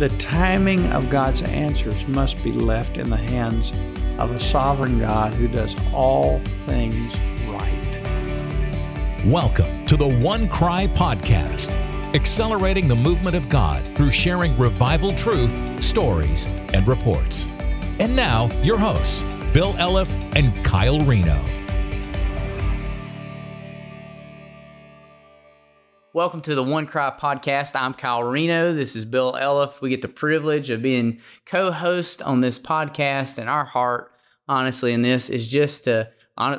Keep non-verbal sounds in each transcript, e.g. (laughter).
the timing of God's answers must be left in the hands of a sovereign God who does all things right. Welcome to the One Cry Podcast, accelerating the movement of God through sharing revival truth, stories, and reports. And now, your hosts, Bill Elliff and Kyle Reno. Welcome to the One Cry podcast. I'm Kyle Reno. This is Bill Elliff. We get the privilege of being co host on this podcast, and our heart, honestly, in this is just to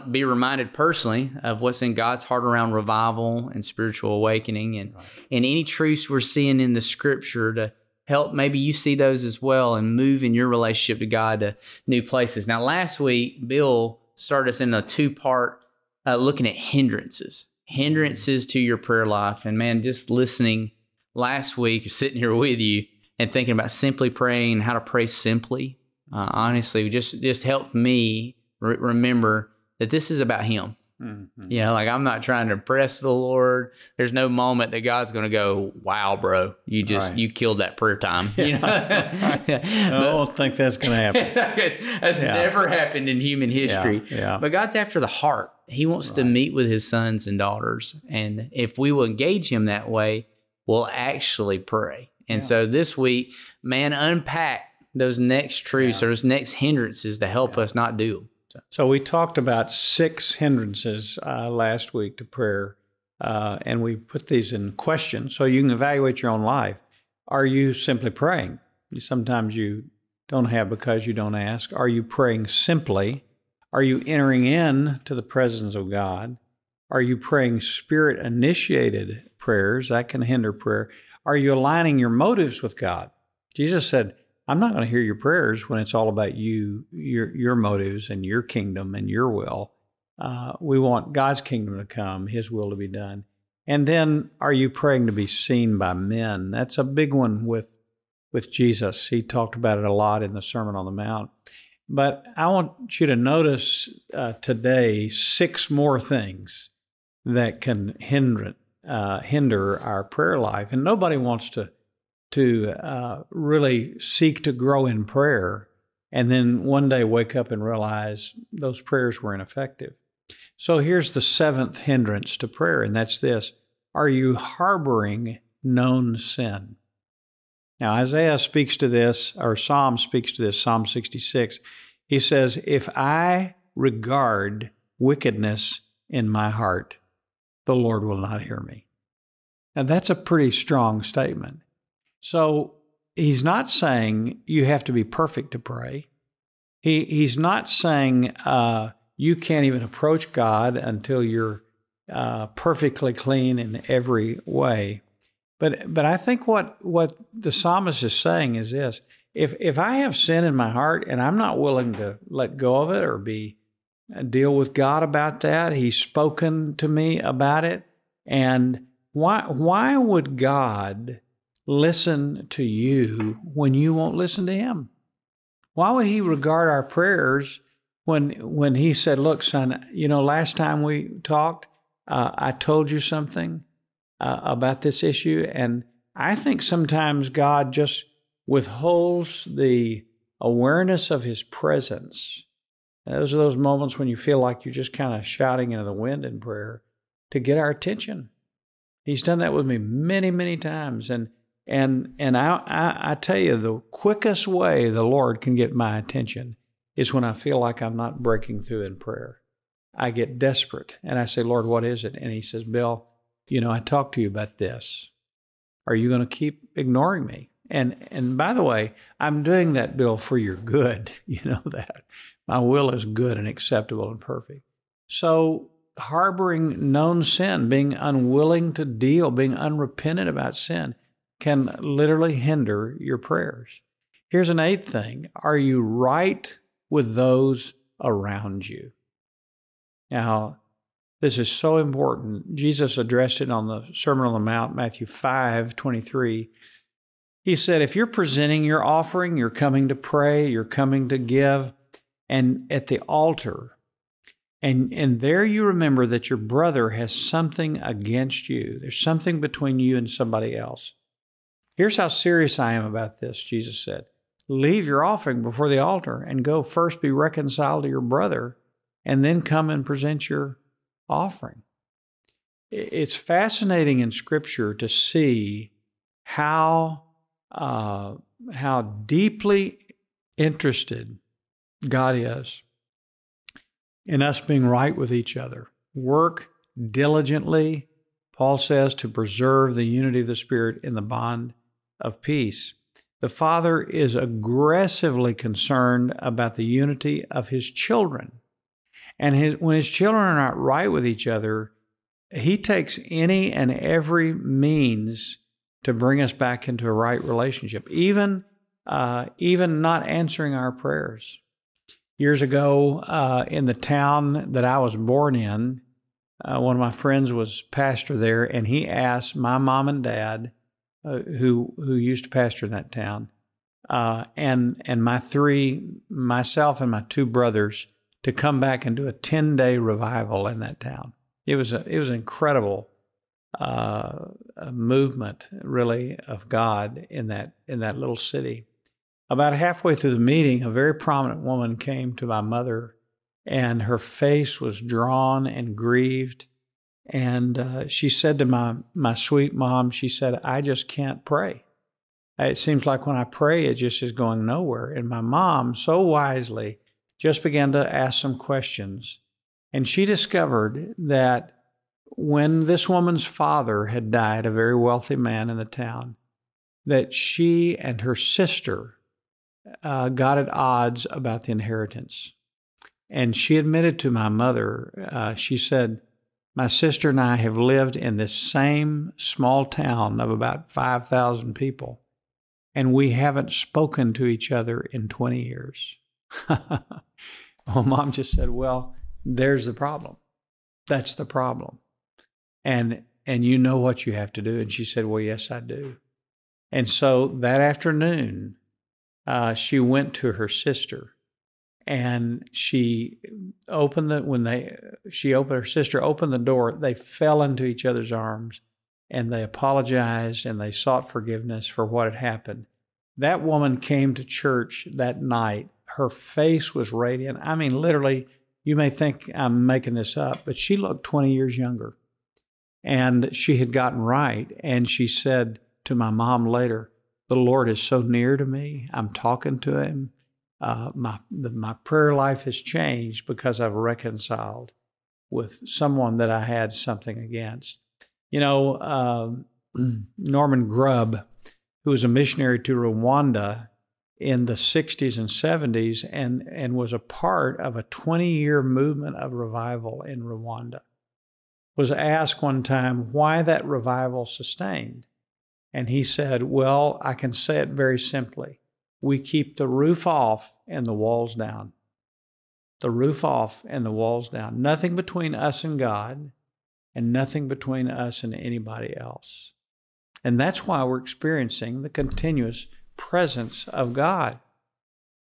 be reminded personally of what's in God's heart around revival and spiritual awakening and, right. and any truths we're seeing in the scripture to help maybe you see those as well and move in your relationship to God to new places. Now, last week, Bill started us in a two part uh, looking at hindrances hindrances to your prayer life. And man, just listening last week, sitting here with you and thinking about simply praying, how to pray simply, uh, honestly, just just helped me re- remember that this is about Him. Mm-hmm. You know, like I'm not trying to impress the Lord. There's no moment that God's going to go, "Wow, bro, you just right. you killed that prayer time." (laughs) You know, (laughs) I don't think that's going to happen. (laughs) that's yeah. never happened in human history. Yeah. yeah. But God's after the heart. He wants right. to meet with His sons and daughters, and if we will engage Him that way, we'll actually pray. And yeah. so this week, man, unpack those next truths or those next hindrances to help us not do them. So we talked about six hindrances uh, last week to prayer, uh, and we put these in questions so you can evaluate your own life. Are you simply praying? Sometimes you don't have because you don't ask. Are you praying simply? Are you entering in to the presence of God? Are you praying spirit initiated prayers? That can hinder prayer. Are you aligning your motives with God? Jesus said, I'm not going to hear your prayers when it's all about you, your your motives, and your kingdom and your will. Uh, we want God's kingdom to come, His will to be done. And then, are you praying to be seen by men? That's a big one with with Jesus. He talked about it a lot in the Sermon on the Mount. But I want you to notice uh, today six more things that can hinder uh, hinder our prayer life, and nobody wants to to uh, really seek to grow in prayer and then one day wake up and realize those prayers were ineffective. So here's the seventh hindrance to prayer, and that's this Are you harboring known sin? Now, Isaiah speaks to this, or Psalm speaks to this, Psalm 66. He says, If I regard wickedness in my heart, the Lord will not hear me. Now, that's a pretty strong statement. So he's not saying you have to be perfect to pray. He, he's not saying uh, you can't even approach God until you're uh, perfectly clean in every way. But, but I think what, what the psalmist is saying is this if, if I have sin in my heart and I'm not willing to let go of it or be uh, deal with God about that, He's spoken to me about it. And why, why would God listen to you when you won't listen to him? Why would he regard our prayers when when he said, "Look, son, you know, last time we talked, uh, I told you something uh, about this issue," and I think sometimes God just withholds the awareness of His presence. Those are those moments when you feel like you're just kind of shouting into the wind in prayer to get our attention. He's done that with me many, many times, and and and I, I, I tell you, the quickest way the Lord can get my attention is when I feel like I'm not breaking through in prayer. I get desperate and I say, Lord, what is it? And He says, Bill, you know, I talked to you about this. Are you going to keep ignoring me? And and by the way, I'm doing that, Bill, for your good. (laughs) You know that my will is good and acceptable and perfect. So harboring known sin, being unwilling to deal, being unrepentant about sin, can literally hinder your prayers. Here's an eighth thing Are you right with those around you? Now, this is so important. Jesus addressed it on the Sermon on the Mount, Matthew 5 23. He said, If you're presenting your offering, you're coming to pray, you're coming to give, and at the altar, and, and there you remember that your brother has something against you. There's something between you and somebody else. Here's how serious I am about this, Jesus said. Leave your offering before the altar and go first be reconciled to your brother and then come and present your offering. It's fascinating in Scripture to see how, uh, how deeply interested God is in us being right with each other. Work diligently, Paul says, to preserve the unity of the Spirit in the bond of peace. The Father is aggressively concerned about the unity of His children. And his, when His children are not right with each other, He takes any and every means to bring us back into a right relationship, even, uh, even not answering our prayers. Years ago, uh, in the town that I was born in, uh, one of my friends was pastor there, and he asked my mom and dad, uh, who who used to pastor in that town, uh, and and my three, myself and my two brothers, to come back and do a ten day revival in that town. It was a it was an incredible uh, movement, really, of God in that in that little city. About halfway through the meeting, a very prominent woman came to my mother, and her face was drawn and grieved. And uh, she said to my, my sweet mom, she said, I just can't pray. It seems like when I pray, it just is going nowhere. And my mom, so wisely, just began to ask some questions. And she discovered that when this woman's father had died, a very wealthy man in the town, that she and her sister uh, got at odds about the inheritance. And she admitted to my mother, uh, she said, My sister and I have lived in this same small town of about 5,000 people, and we haven't spoken to each other in 20 years. (laughs) well, mom just said, Well, there's the problem. That's the problem. And and you know what you have to do. And she said, Well, yes, I do. And so that afternoon, uh, she went to her sister and she opened the when they she opened her sister opened the door they fell into each other's arms and they apologized and they sought forgiveness for what had happened that woman came to church that night her face was radiant i mean literally you may think i'm making this up but she looked 20 years younger and she had gotten right and she said to my mom later the Lord is so near to me. I'm talking to Him. Uh, my the, my prayer life has changed because I've reconciled with someone that I had something against. You know, uh, (clears throat) Norman Grubb, who was a missionary to Rwanda in the 60s and 70s and, and was a part of a 20 year movement of revival in Rwanda, was asked one time why that revival sustained. And he said, Well, I can say it very simply. We keep the roof off and the walls down. The roof off and the walls down. Nothing between us and God, and nothing between us and anybody else. And that's why we're experiencing the continuous presence of God.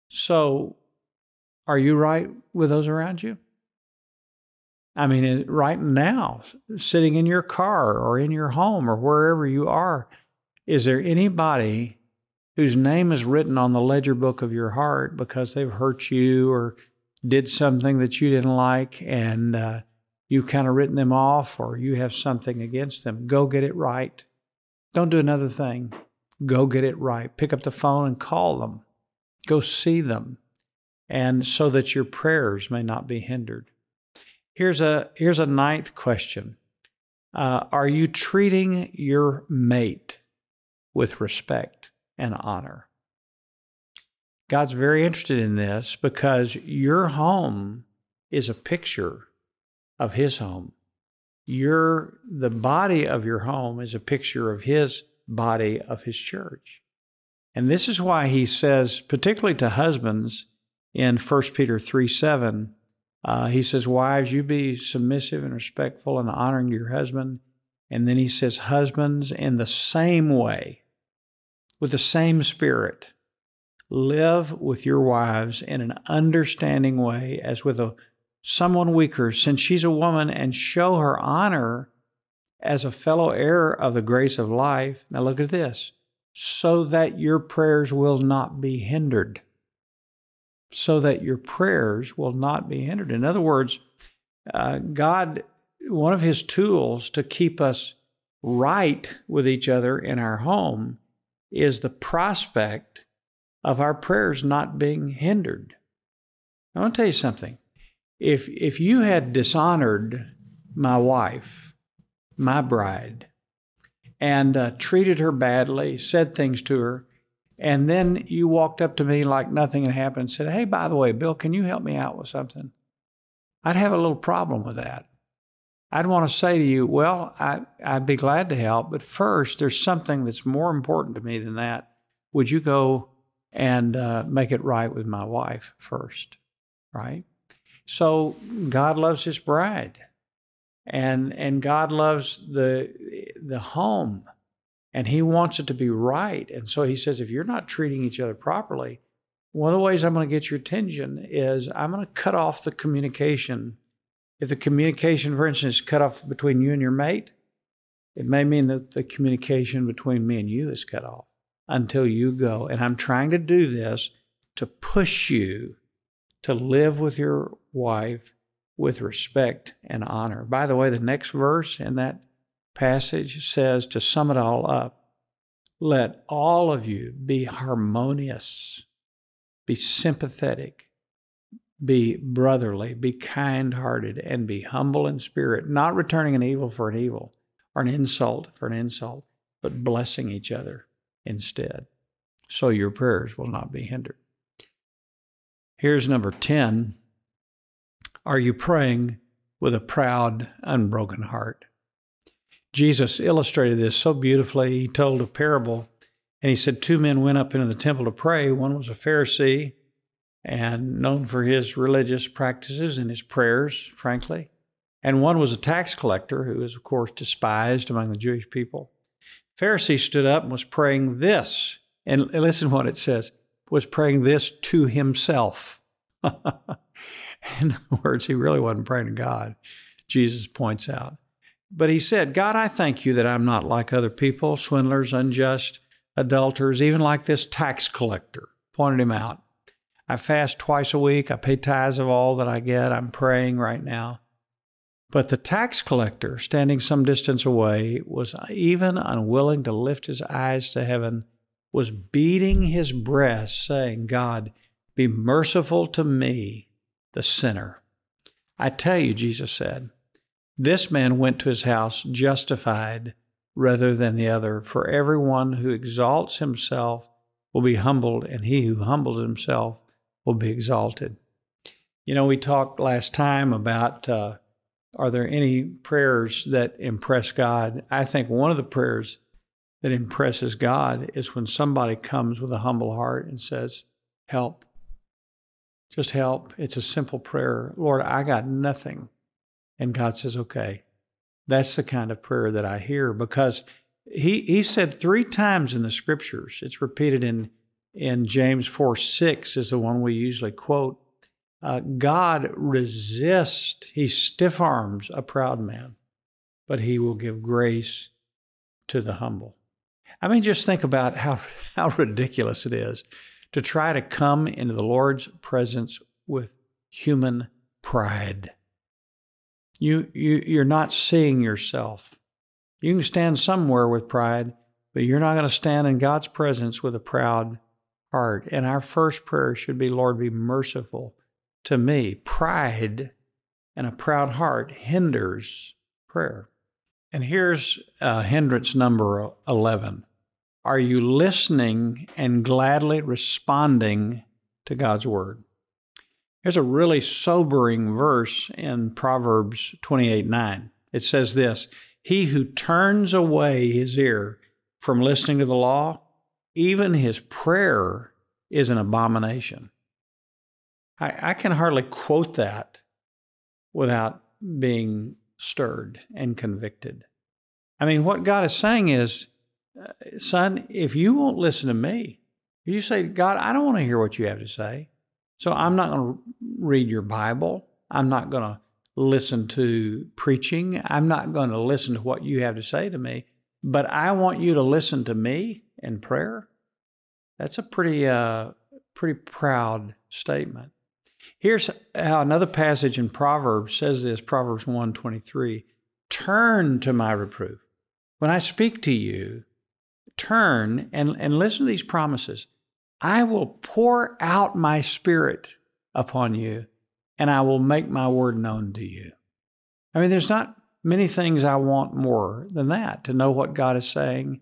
So, are you right with those around you? I mean, right now, sitting in your car or in your home or wherever you are, is there anybody whose name is written on the ledger book of your heart because they've hurt you or did something that you didn't like and uh, you've kind of written them off or you have something against them? Go get it right. Don't do another thing. Go get it right. Pick up the phone and call them. Go see them. And so that your prayers may not be hindered. Here's a, here's a ninth question uh, Are you treating your mate with respect and honor. God's very interested in this because your home is a picture of his home. Your the body of your home is a picture of his body of his church. And this is why he says, particularly to husbands in 1 Peter 3 7, uh, he says, Wives, you be submissive and respectful and honoring to your husband. And then he says, Husbands, in the same way, with the same spirit. Live with your wives in an understanding way as with a someone weaker, since she's a woman, and show her honor as a fellow heir of the grace of life. Now look at this. so that your prayers will not be hindered. So that your prayers will not be hindered. In other words, uh, God, one of His tools to keep us right with each other in our home is the prospect of our prayers not being hindered. I want to tell you something. If, if you had dishonored my wife, my bride, and uh, treated her badly, said things to her, and then you walked up to me like nothing had happened and said, Hey, by the way, Bill, can you help me out with something? I'd have a little problem with that. I'd want to say to you, Well, I, I'd be glad to help, but first, there's something that's more important to me than that. Would you go and uh, make it right with my wife first? Right? So God loves his bride and and God loves the the home and he wants it to be right. And so he says if you're not treating each other properly, one of the ways I'm going to get your attention is I'm going to cut off the communication. If the communication, for instance, is cut off between you and your mate, it may mean that the communication between me and you is cut off until you go. And I'm trying to do this to push you to live with your wife with respect and honor. By the way, the next verse in that passage says to sum it all up, let all of you be harmonious, be sympathetic, be brotherly, be kind hearted, and be humble in spirit, not returning an evil for an evil or an insult for an insult, but blessing each other instead. So your prayers will not be hindered. Here's number 10 are you praying with a proud, unbroken heart? Jesus illustrated this so beautifully. He told a parable, and he said, Two men went up into the temple to pray. One was a Pharisee and known for his religious practices and his prayers, frankly. And one was a tax collector who was, of course, despised among the Jewish people. Pharisee stood up and was praying this, and listen what it says, was praying this to himself. (laughs) In other words, he really wasn't praying to God, Jesus points out. But he said, God, I thank you that I'm not like other people, swindlers, unjust, adulterers, even like this tax collector. Pointed him out. I fast twice a week. I pay tithes of all that I get. I'm praying right now. But the tax collector, standing some distance away, was even unwilling to lift his eyes to heaven, was beating his breast, saying, God, be merciful to me, the sinner. I tell you, Jesus said, this man went to his house justified rather than the other. For everyone who exalts himself will be humbled, and he who humbles himself will be exalted. You know, we talked last time about uh, are there any prayers that impress God? I think one of the prayers that impresses God is when somebody comes with a humble heart and says, Help. Just help. It's a simple prayer. Lord, I got nothing. And God says, okay. That's the kind of prayer that I hear because he, he said three times in the scriptures, it's repeated in, in James 4 6 is the one we usually quote. Uh, God resists, he stiff arms a proud man, but he will give grace to the humble. I mean, just think about how, (laughs) how ridiculous it is to try to come into the Lord's presence with human pride. You, you, you're not seeing yourself. You can stand somewhere with pride, but you're not going to stand in God's presence with a proud heart. And our first prayer should be, Lord, be merciful to me. Pride and a proud heart hinders prayer. And here's uh, hindrance number 11 are you listening and gladly responding to God's word? Here's a really sobering verse in Proverbs 28 9. It says this He who turns away his ear from listening to the law, even his prayer is an abomination. I, I can hardly quote that without being stirred and convicted. I mean, what God is saying is uh, son, if you won't listen to me, you say, God, I don't want to hear what you have to say. So I'm not going to read your Bible. I'm not going to listen to preaching. I'm not going to listen to what you have to say to me. But I want you to listen to me in prayer? That's a pretty uh, pretty proud statement. Here's how another passage in Proverbs says this, Proverbs 123. Turn to my reproof. When I speak to you, turn and, and listen to these promises. I will pour out my spirit upon you, and I will make my word known to you. I mean, there's not many things I want more than that to know what God is saying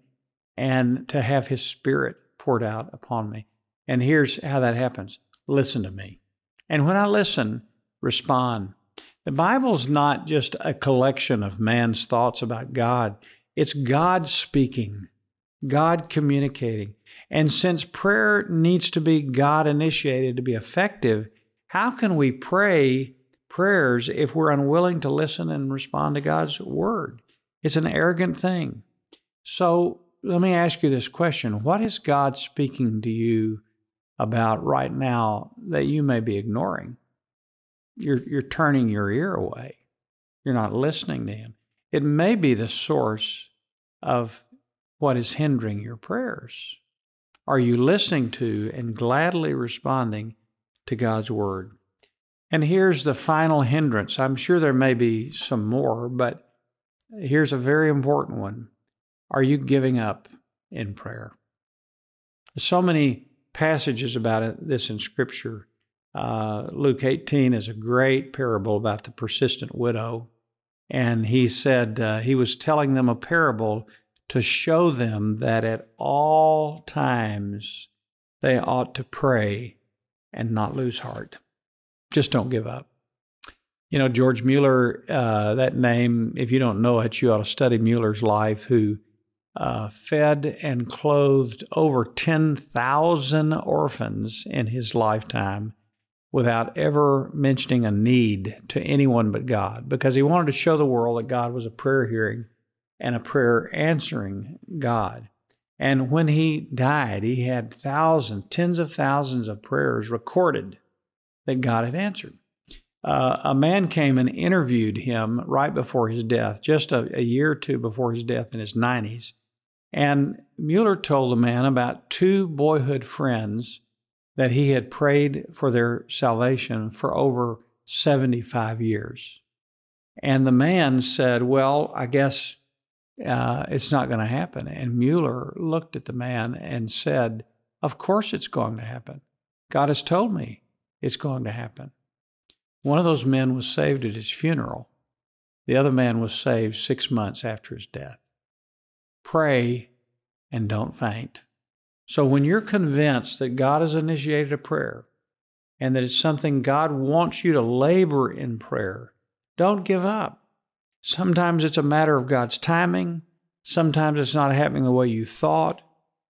and to have His Spirit poured out upon me. And here's how that happens listen to me. And when I listen, respond. The Bible's not just a collection of man's thoughts about God, it's God speaking, God communicating. And since prayer needs to be God initiated to be effective, how can we pray prayers if we're unwilling to listen and respond to God's word? It's an arrogant thing. So let me ask you this question What is God speaking to you about right now that you may be ignoring? You're, you're turning your ear away, you're not listening to Him. It may be the source of what is hindering your prayers. Are you listening to and gladly responding to God's Word? And here's the final hindrance. I'm sure there may be some more, but here's a very important one. Are you giving up in prayer? So many passages about it, this in Scripture. Uh, Luke 18 is a great parable about the persistent widow. And he said uh, he was telling them a parable to show them that at all times they ought to pray and not lose heart. Just don't give up. You know, George Mueller, uh, that name, if you don't know it, you ought to study Mueller's life, who uh, fed and clothed over 10,000 orphans in his lifetime without ever mentioning a need to anyone but God, because he wanted to show the world that God was a prayer hearing and a prayer answering God. And when he died, he had thousands, tens of thousands of prayers recorded that God had answered. Uh, a man came and interviewed him right before his death, just a, a year or two before his death in his 90s. And Mueller told the man about two boyhood friends that he had prayed for their salvation for over 75 years. And the man said, Well, I guess uh, it's not going to happen. And Mueller looked at the man and said, Of course it's going to happen. God has told me it's going to happen. One of those men was saved at his funeral, the other man was saved six months after his death. Pray and don't faint. So when you're convinced that God has initiated a prayer and that it's something God wants you to labor in prayer, don't give up. Sometimes it's a matter of God's timing. Sometimes it's not happening the way you thought.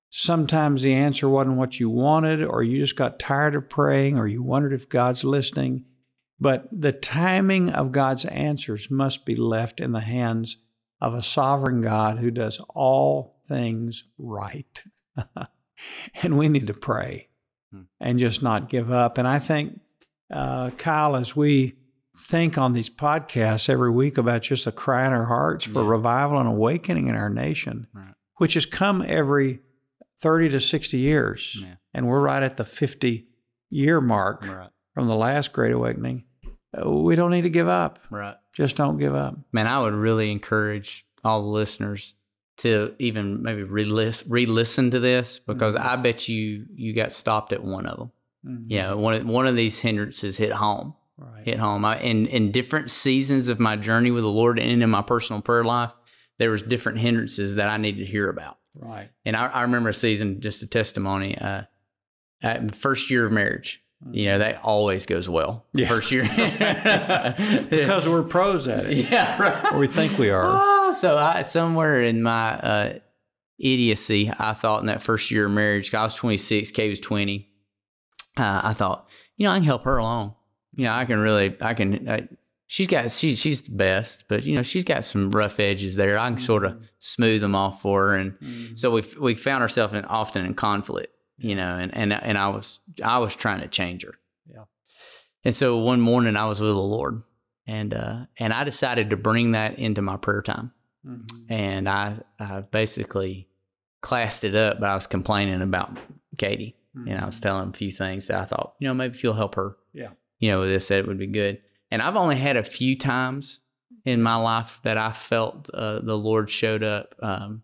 Sometimes the answer wasn't what you wanted, or you just got tired of praying, or you wondered if God's listening. But the timing of God's answers must be left in the hands of a sovereign God who does all things right. (laughs) and we need to pray hmm. and just not give up. And I think, uh, Kyle, as we think on these podcasts every week about just the cry in our hearts for yeah. revival and awakening in our nation, right. which has come every 30 to 60 years. Yeah. And we're right at the 50 year mark right. from the last Great Awakening. We don't need to give up. Right. Just don't give up. Man, I would really encourage all the listeners to even maybe re-listen, to this because mm-hmm. I bet you you got stopped at one of them. Mm-hmm. Yeah, one of, one of these hindrances hit home. Right. Hit home. I, in in different seasons of my journey with the Lord and in my personal prayer life, there was different hindrances that I needed to hear about. Right. And I, I remember a season, just a testimony, uh, first year of marriage. You know, that always goes well. Yeah. First year. (laughs) because we're pros at it. Yeah, right. Or we think we are. Oh, so I somewhere in my uh, idiocy, I thought in that first year of marriage, I was 26, Kay was 20. Uh, I thought, you know, I can help her along. You know, I can really, I can, I, she's got, she, she's the best, but, you know, she's got some rough edges there. I can mm-hmm. sort of smooth them off for her. And mm-hmm. so we, we found ourselves in, often in conflict you know, and, and, and I was, I was trying to change her. Yeah. And so one morning I was with the Lord and, uh, and I decided to bring that into my prayer time. Mm-hmm. And I, I basically classed it up, but I was complaining about Katie. And I was telling him a few things that I thought, you know, maybe if you'll help her, Yeah. you know, with this, that would be good. And I've only had a few times in my life that I felt uh, the Lord showed up um,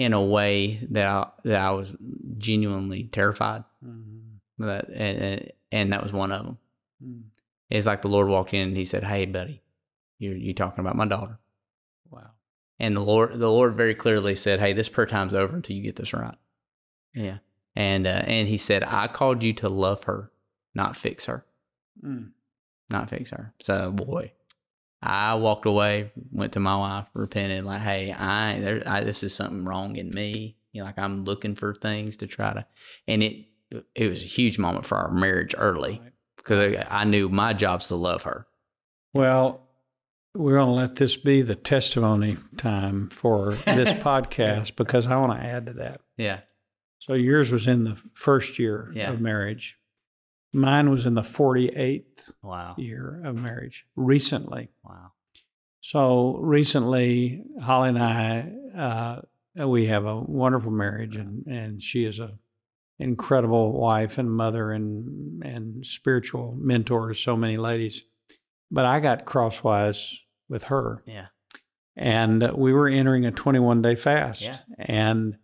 in a way that I that I was genuinely terrified. Mhm. That and, and and that was one of them. Mm. It's like the Lord walked in and He said, "Hey, buddy, you you talking about my daughter?" Wow. And the Lord the Lord very clearly said, "Hey, this prayer time's over until you get this right." Yeah, and uh, and He said, "I called you to love her, not fix her, Mm. not fix her." So, boy, I walked away, went to my wife, repented, like, "Hey, I, there, I this is something wrong in me. You know, like I'm looking for things to try to," and it it was a huge moment for our marriage early Right. because I, I knew my job's to love her. Well, we're going to let this be the testimony time for this (laughs) podcast because I want to add to that. Yeah, So yours was in the first year Yeah. of marriage. Mine was in the 48th wow, year of marriage recently. wow, So recently, Holly and I, uh, we have a wonderful marriage, and, and she is a incredible wife and mother and and spiritual mentor to so many ladies. But I got crosswise with her, yeah, and we were entering a 21 day fast, Yeah. and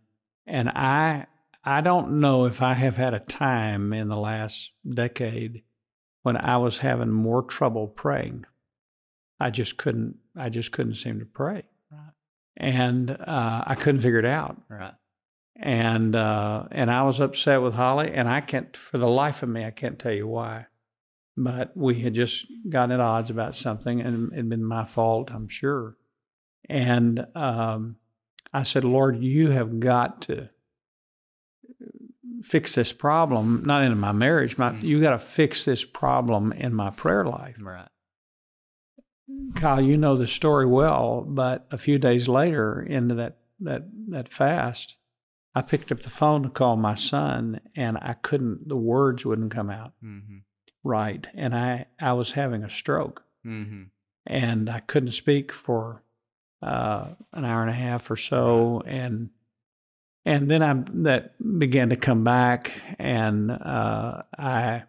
and I I don't know if I have had a time in the last decade when I was having more trouble praying. I just couldn't. I just couldn't seem to pray, right, and uh, I couldn't figure it out. right, And uh, and I was upset with Holly, and I can't for the life of me I can't tell you why. But we had just gotten at odds about something, and it had been my fault, I'm sure. And um, I said, Lord, you have got to fix this problem, not in my marriage. My, Mhm. You got to fix this problem in my prayer life. right. Kyle, you know the story well, but a few days later into that that that fast, I picked up the phone to call my son, and I couldn't. The words wouldn't come out Mm-hmm. right, and I I was having a stroke, Mm-hmm. and I couldn't speak for uh, an hour and a half or so, and and then I that began to come back, and uh, I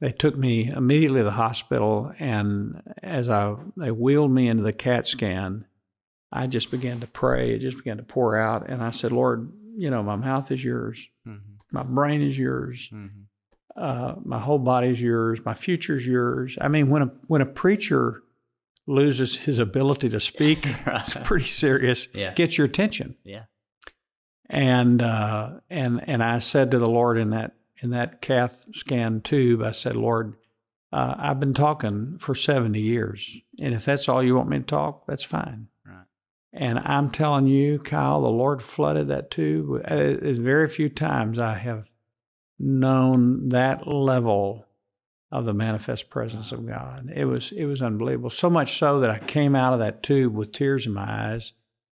they took me immediately to the hospital, and as I they wheeled me into the CAT scan, I just began to pray. It just began to pour out, and I said, Lord, you know, my mouth is yours, Mm-hmm. my brain is yours, Mm-hmm. uh, my whole body is yours, my future is yours. I mean, when a when a preacher loses his ability to speak, (laughs) it's pretty serious. Yeah. Gets your attention. Yeah. And uh, and and I said to the Lord in that in that CAT scan tube, I said, Lord, uh, I've been talking for seventy years, and if that's all you want me to talk, that's fine. Right. And I'm telling you, Kyle, the Lord flooded that tube. Uh, There's very few times I have known that level of the manifest presence of God. It was it was unbelievable. So much so that I came out of that tube with tears in my eyes,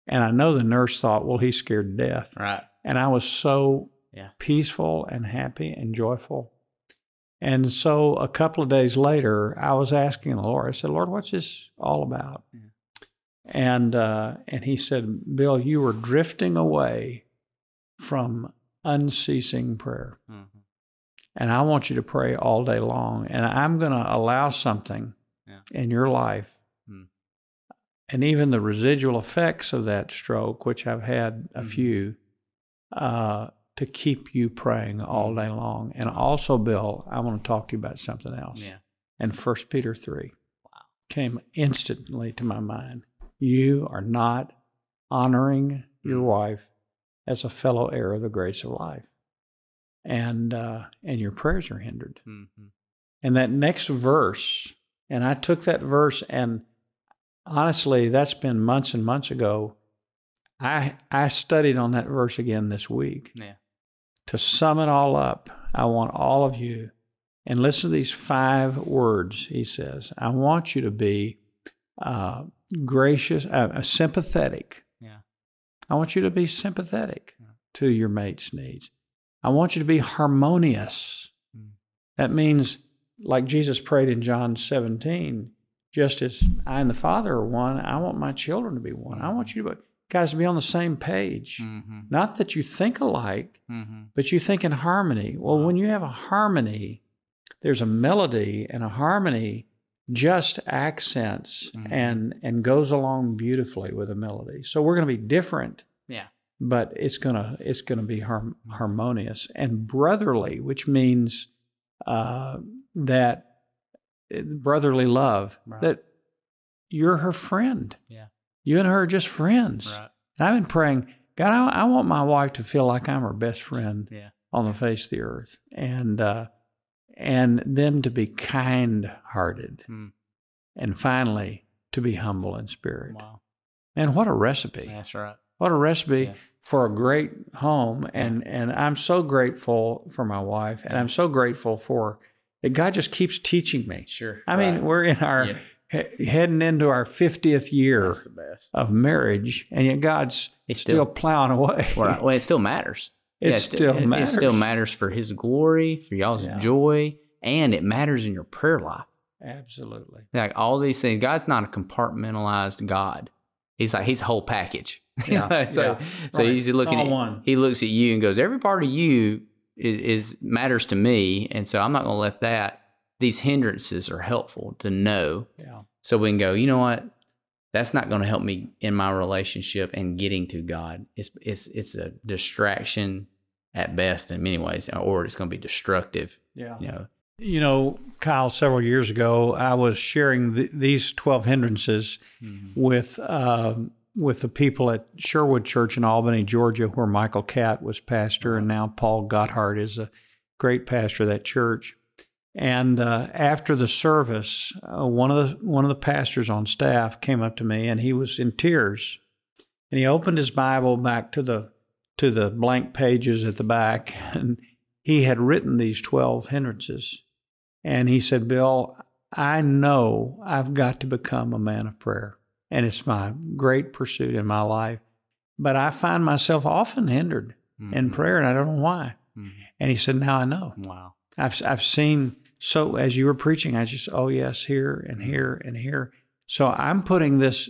and I know the nurse thought, "Well, he's scared to death." Right. And I was so Yeah. peaceful and happy and joyful. And so a couple of days later, I was asking the Lord. I said, "Lord, what's this all about?" Yeah. And uh, and He said, "Bill, you were drifting away from unceasing prayer." Mm-hmm. and I want you to pray all day long. And I'm going to allow something Yeah. in your life. And even the residual effects of that stroke, which I've had a Mhm. few, uh, to keep you praying all day long. And also, Bill, I want to talk to you about something else. Yeah. And First Peter three Wow. came instantly to my mind. You are not honoring your Mm. wife as a fellow heir of the grace of life, and uh, and your prayers are hindered. Mm-hmm. And that next verse, and I took that verse, and honestly, that's been months and months ago. I I studied on that verse again this week. Yeah. To sum it all up, I want all of you, and listen to these five words. He says, "I want you to be uh, gracious, uh, sympathetic. Yeah. I want you to be sympathetic Yeah. to your mate's needs. I want you to be harmonious. Mm. That means, like Jesus prayed in John 17, just as I and the Father are one, I want my children to be one. I want you to be, guys, to be on the same page. Mm-hmm. Not that you think alike, Mm-hmm. but you think in harmony. Well, when you have a harmony, there's a melody, and a harmony just accents Mhm. and and goes along beautifully with a melody. So we're going to be different, Yeah. but it's gonna it's gonna be harm, harmonious and brotherly, which means uh, that brotherly love. Right. That you're her friend. Yeah. You and her are just friends. Right. And I've been praying, God, I, I want my wife to feel like I'm her best friend Yeah. on the face of the earth, and uh, and then to be kind-hearted, Hmm. and finally to be humble in spirit. Wow. And what a recipe! That's right. What a recipe Yeah. for a great home. And and I'm so grateful for my wife, and I'm so grateful for that. God just keeps teaching me. Sure. I mean, we're in our Yeah. he- heading into our 50th year That's the best. of marriage, and yet God's still, still- plowing away. (laughs) Well, well, it still matters. It Yeah, still it, matters. It still matters for His glory, for y'all's Yeah. joy, and it matters in your prayer life. Absolutely. Like all these things, God's not a compartmentalized God. He's like He's a whole package. (laughs) Yeah, so yeah, so right. he's looking at one. He looks at you and goes, every part of you is, is matters to me, and so I'm not going to let that. These hindrances are helpful to know, Yeah. so we can go. You know what? That's not going to help me in my relationship and getting to God. It's it's it's a distraction at best in many ways, or it's going to be destructive. Yeah. You know, You know, Kyle, several years ago, I was sharing th- these 12 hindrances with um, with the people at Sherwood Church in Albany, Georgia, where Michael Catt was pastor, and now Paul Gotthard is a great pastor of that church. And uh, after the service, uh, one of the one of the pastors on staff came up to me, and he was in tears, and he opened his Bible back to the to the blank pages at the back, (laughs) and he had written these twelve hindrances, and he said, "Bill, I know I've got to become a man of prayer, and it's my great pursuit in my life, but I find myself often hindered in Mhm. prayer, and I don't know why." Mhm. And he said, "Now I know." Wow. I've I've seen so as you were preaching, I just oh yes here and here and here. So I'm putting this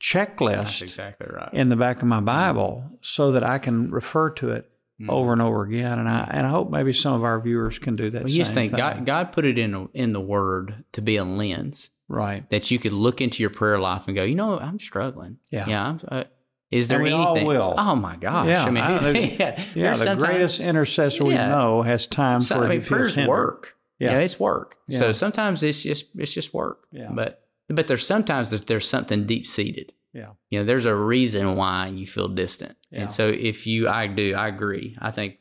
checklist exactly right. in the back of my Bible so that I can refer to it Mhm. over and over again. And I and I hope maybe some of our viewers can do that. Well, you just think thing. God, God put it in in the Word to be a lens right? that you could look into your prayer life and go, you know, I'm struggling. Yeah. Yeah. I'm, uh, is there And we all anything? will. Oh my gosh! Yeah, I mean, I don't (laughs) yeah, Yeah, the greatest intercessor we know has time So, for I mean, he feels prayer's hindered. work. Yeah. Yeah, it's work. Yeah. So sometimes it's just it's just work. Yeah. But but there's sometimes that there's something deep seated. Yeah. You know, there's a reason why you feel distant. Yeah. And so if you, I do, I agree. I think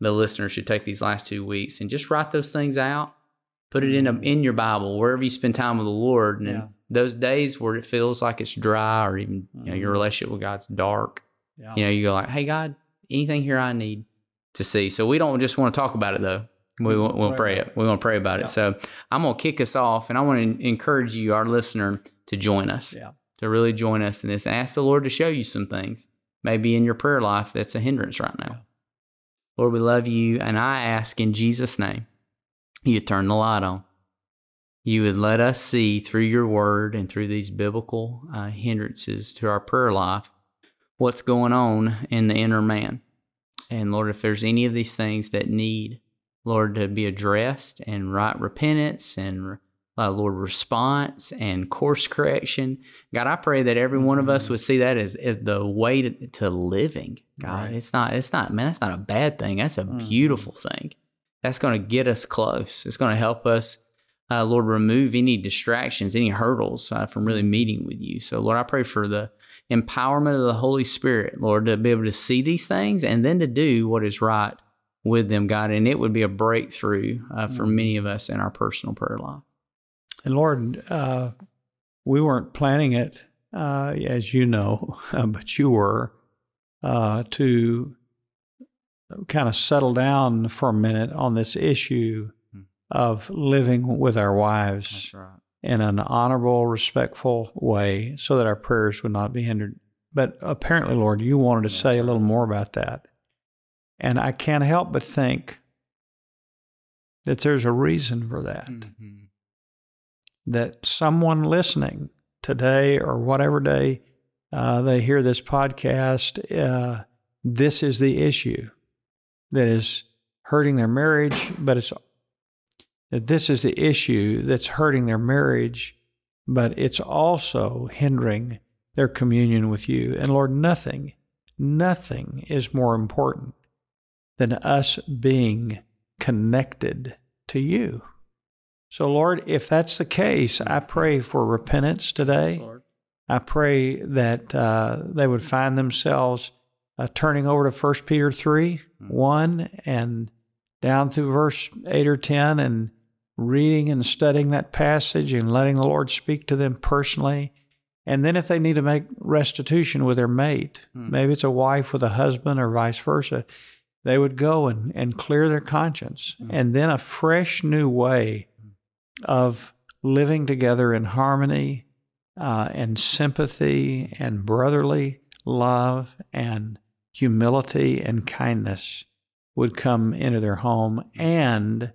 the listener should take these last two weeks and just write those things out. Put it in a, in your Bible wherever you spend time with the Lord. And Mm-hmm. Yeah. those days where it feels like it's dry or even you know your Mhm. relationship with God's dark, Yeah. you know, you go like, "Hey God, anything here I need to see." So we don't just want to talk about it though. We want we'll Pray pray it. We want to pray about Yeah. it. So I'm gonna kick us off, and I want to encourage you, our listener, to join us. Yeah. To really join us in this, and ask the Lord to show you some things, maybe in your prayer life that's a hindrance right now. Lord, we love you, and I ask in Jesus' name, you turn the light on. You would let us see through your word and through these biblical uh, hindrances to our prayer life what's going on in the inner man. And Lord, if there's any of these things that need, Lord, to be addressed and right repentance and, uh, Lord, response and course correction, God, I pray that every one of us would see that as, as the way to, to living. God, Right. it's not, it's not, man, that's not a bad thing. That's a Mhm. beautiful thing. That's going to get us close. It's going to help us, uh, Lord, remove any distractions, any hurdles uh, from really meeting with you. So, Lord, I pray for the empowerment of the Holy Spirit, Lord, to be able to see these things and then to do what is right with them, God. And it would be a breakthrough uh, for Mhm. many of us in our personal prayer life. And Lord, uh, we weren't planning it, uh, as you know, (laughs) but you were, uh, to kind of settle down for a minute on this issue Hmm. of living with our wives right. in an honorable, respectful way so that our prayers would not be hindered. But apparently, Lord, you wanted to Yes, say a little more about that. And I can't help but think that there's a reason for that Mm-hmm. that someone listening today or whatever day uh, they hear this podcast, uh, this is the issue that is hurting their marriage, but it's that this is the issue that's hurting their marriage, but it's also hindering their communion with you. And Lord, nothing, nothing is more important than us being connected to you. So, Lord, if that's the case, I pray for repentance today. Yes, I pray that uh, they would find themselves uh, turning over to 1 Peter 3 1 and down through verse 8 or 10 and reading and studying that passage and letting the Lord speak to them personally. And then if they need to make restitution with their mate, Hmm. maybe it's a wife with a husband or vice versa, they would go and, and clear their conscience. Hmm. And then a fresh new way of living together in harmony uh, and sympathy and brotherly love and humility and kindness would come into their home and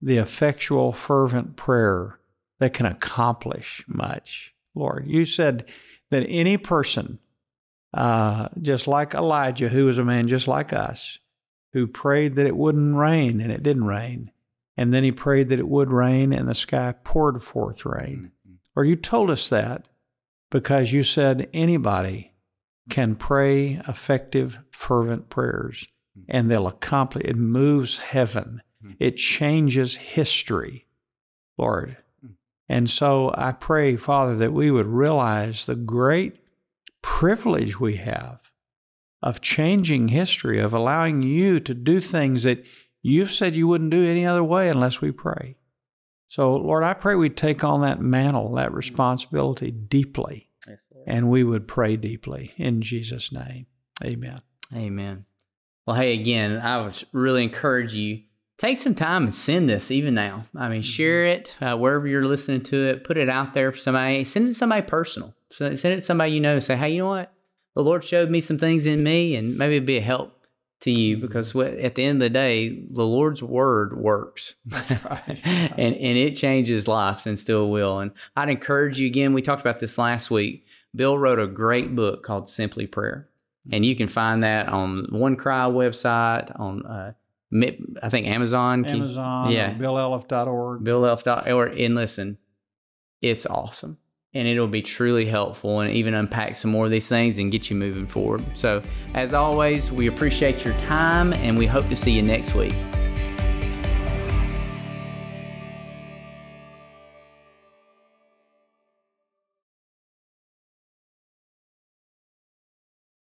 the effectual, fervent prayer that can accomplish much. Lord, you said that any person, uh, just like Elijah, who was a man just like us, who prayed that it wouldn't rain and it didn't rain, and then he prayed that it would rain and the sky poured forth rain. Or you told us that because you said anybody can pray effective, fervent prayers hmm. and they'll accomplish it moves heaven. Hmm. It changes history, Lord. Hmm. And so I pray, Father, that we would realize the great privilege we have of changing history, of allowing you to do things that you've said you wouldn't do any other way unless we pray. So, Lord, I pray we take on that mantle, that responsibility deeply. And we would pray deeply in Jesus' name. Amen. Amen. Well, hey, again, I would really encourage you take some time and send this even now. I mean, share it uh, wherever you're listening to it. Put it out there for somebody. Send it to somebody personal. Send send it to somebody you know. Say, hey, you know what? The Lord showed me some things in me, and maybe it'd be a help to you because what, at the end of the day, the Lord's word works. (laughs) (laughs) and and it changes lives and still will. And I'd encourage you again. We talked about this last week. Bill wrote a great book called Simply Prayer, and you can find that on One Cry website on uh, I think Amazon. Can you- Amazon, yeah, BillElliff.org. BillElliff.org. And listen, it's awesome. And it'll be truly helpful and even unpack some more of these things and get you moving forward. So, as always, we appreciate your time and we hope to see you next week.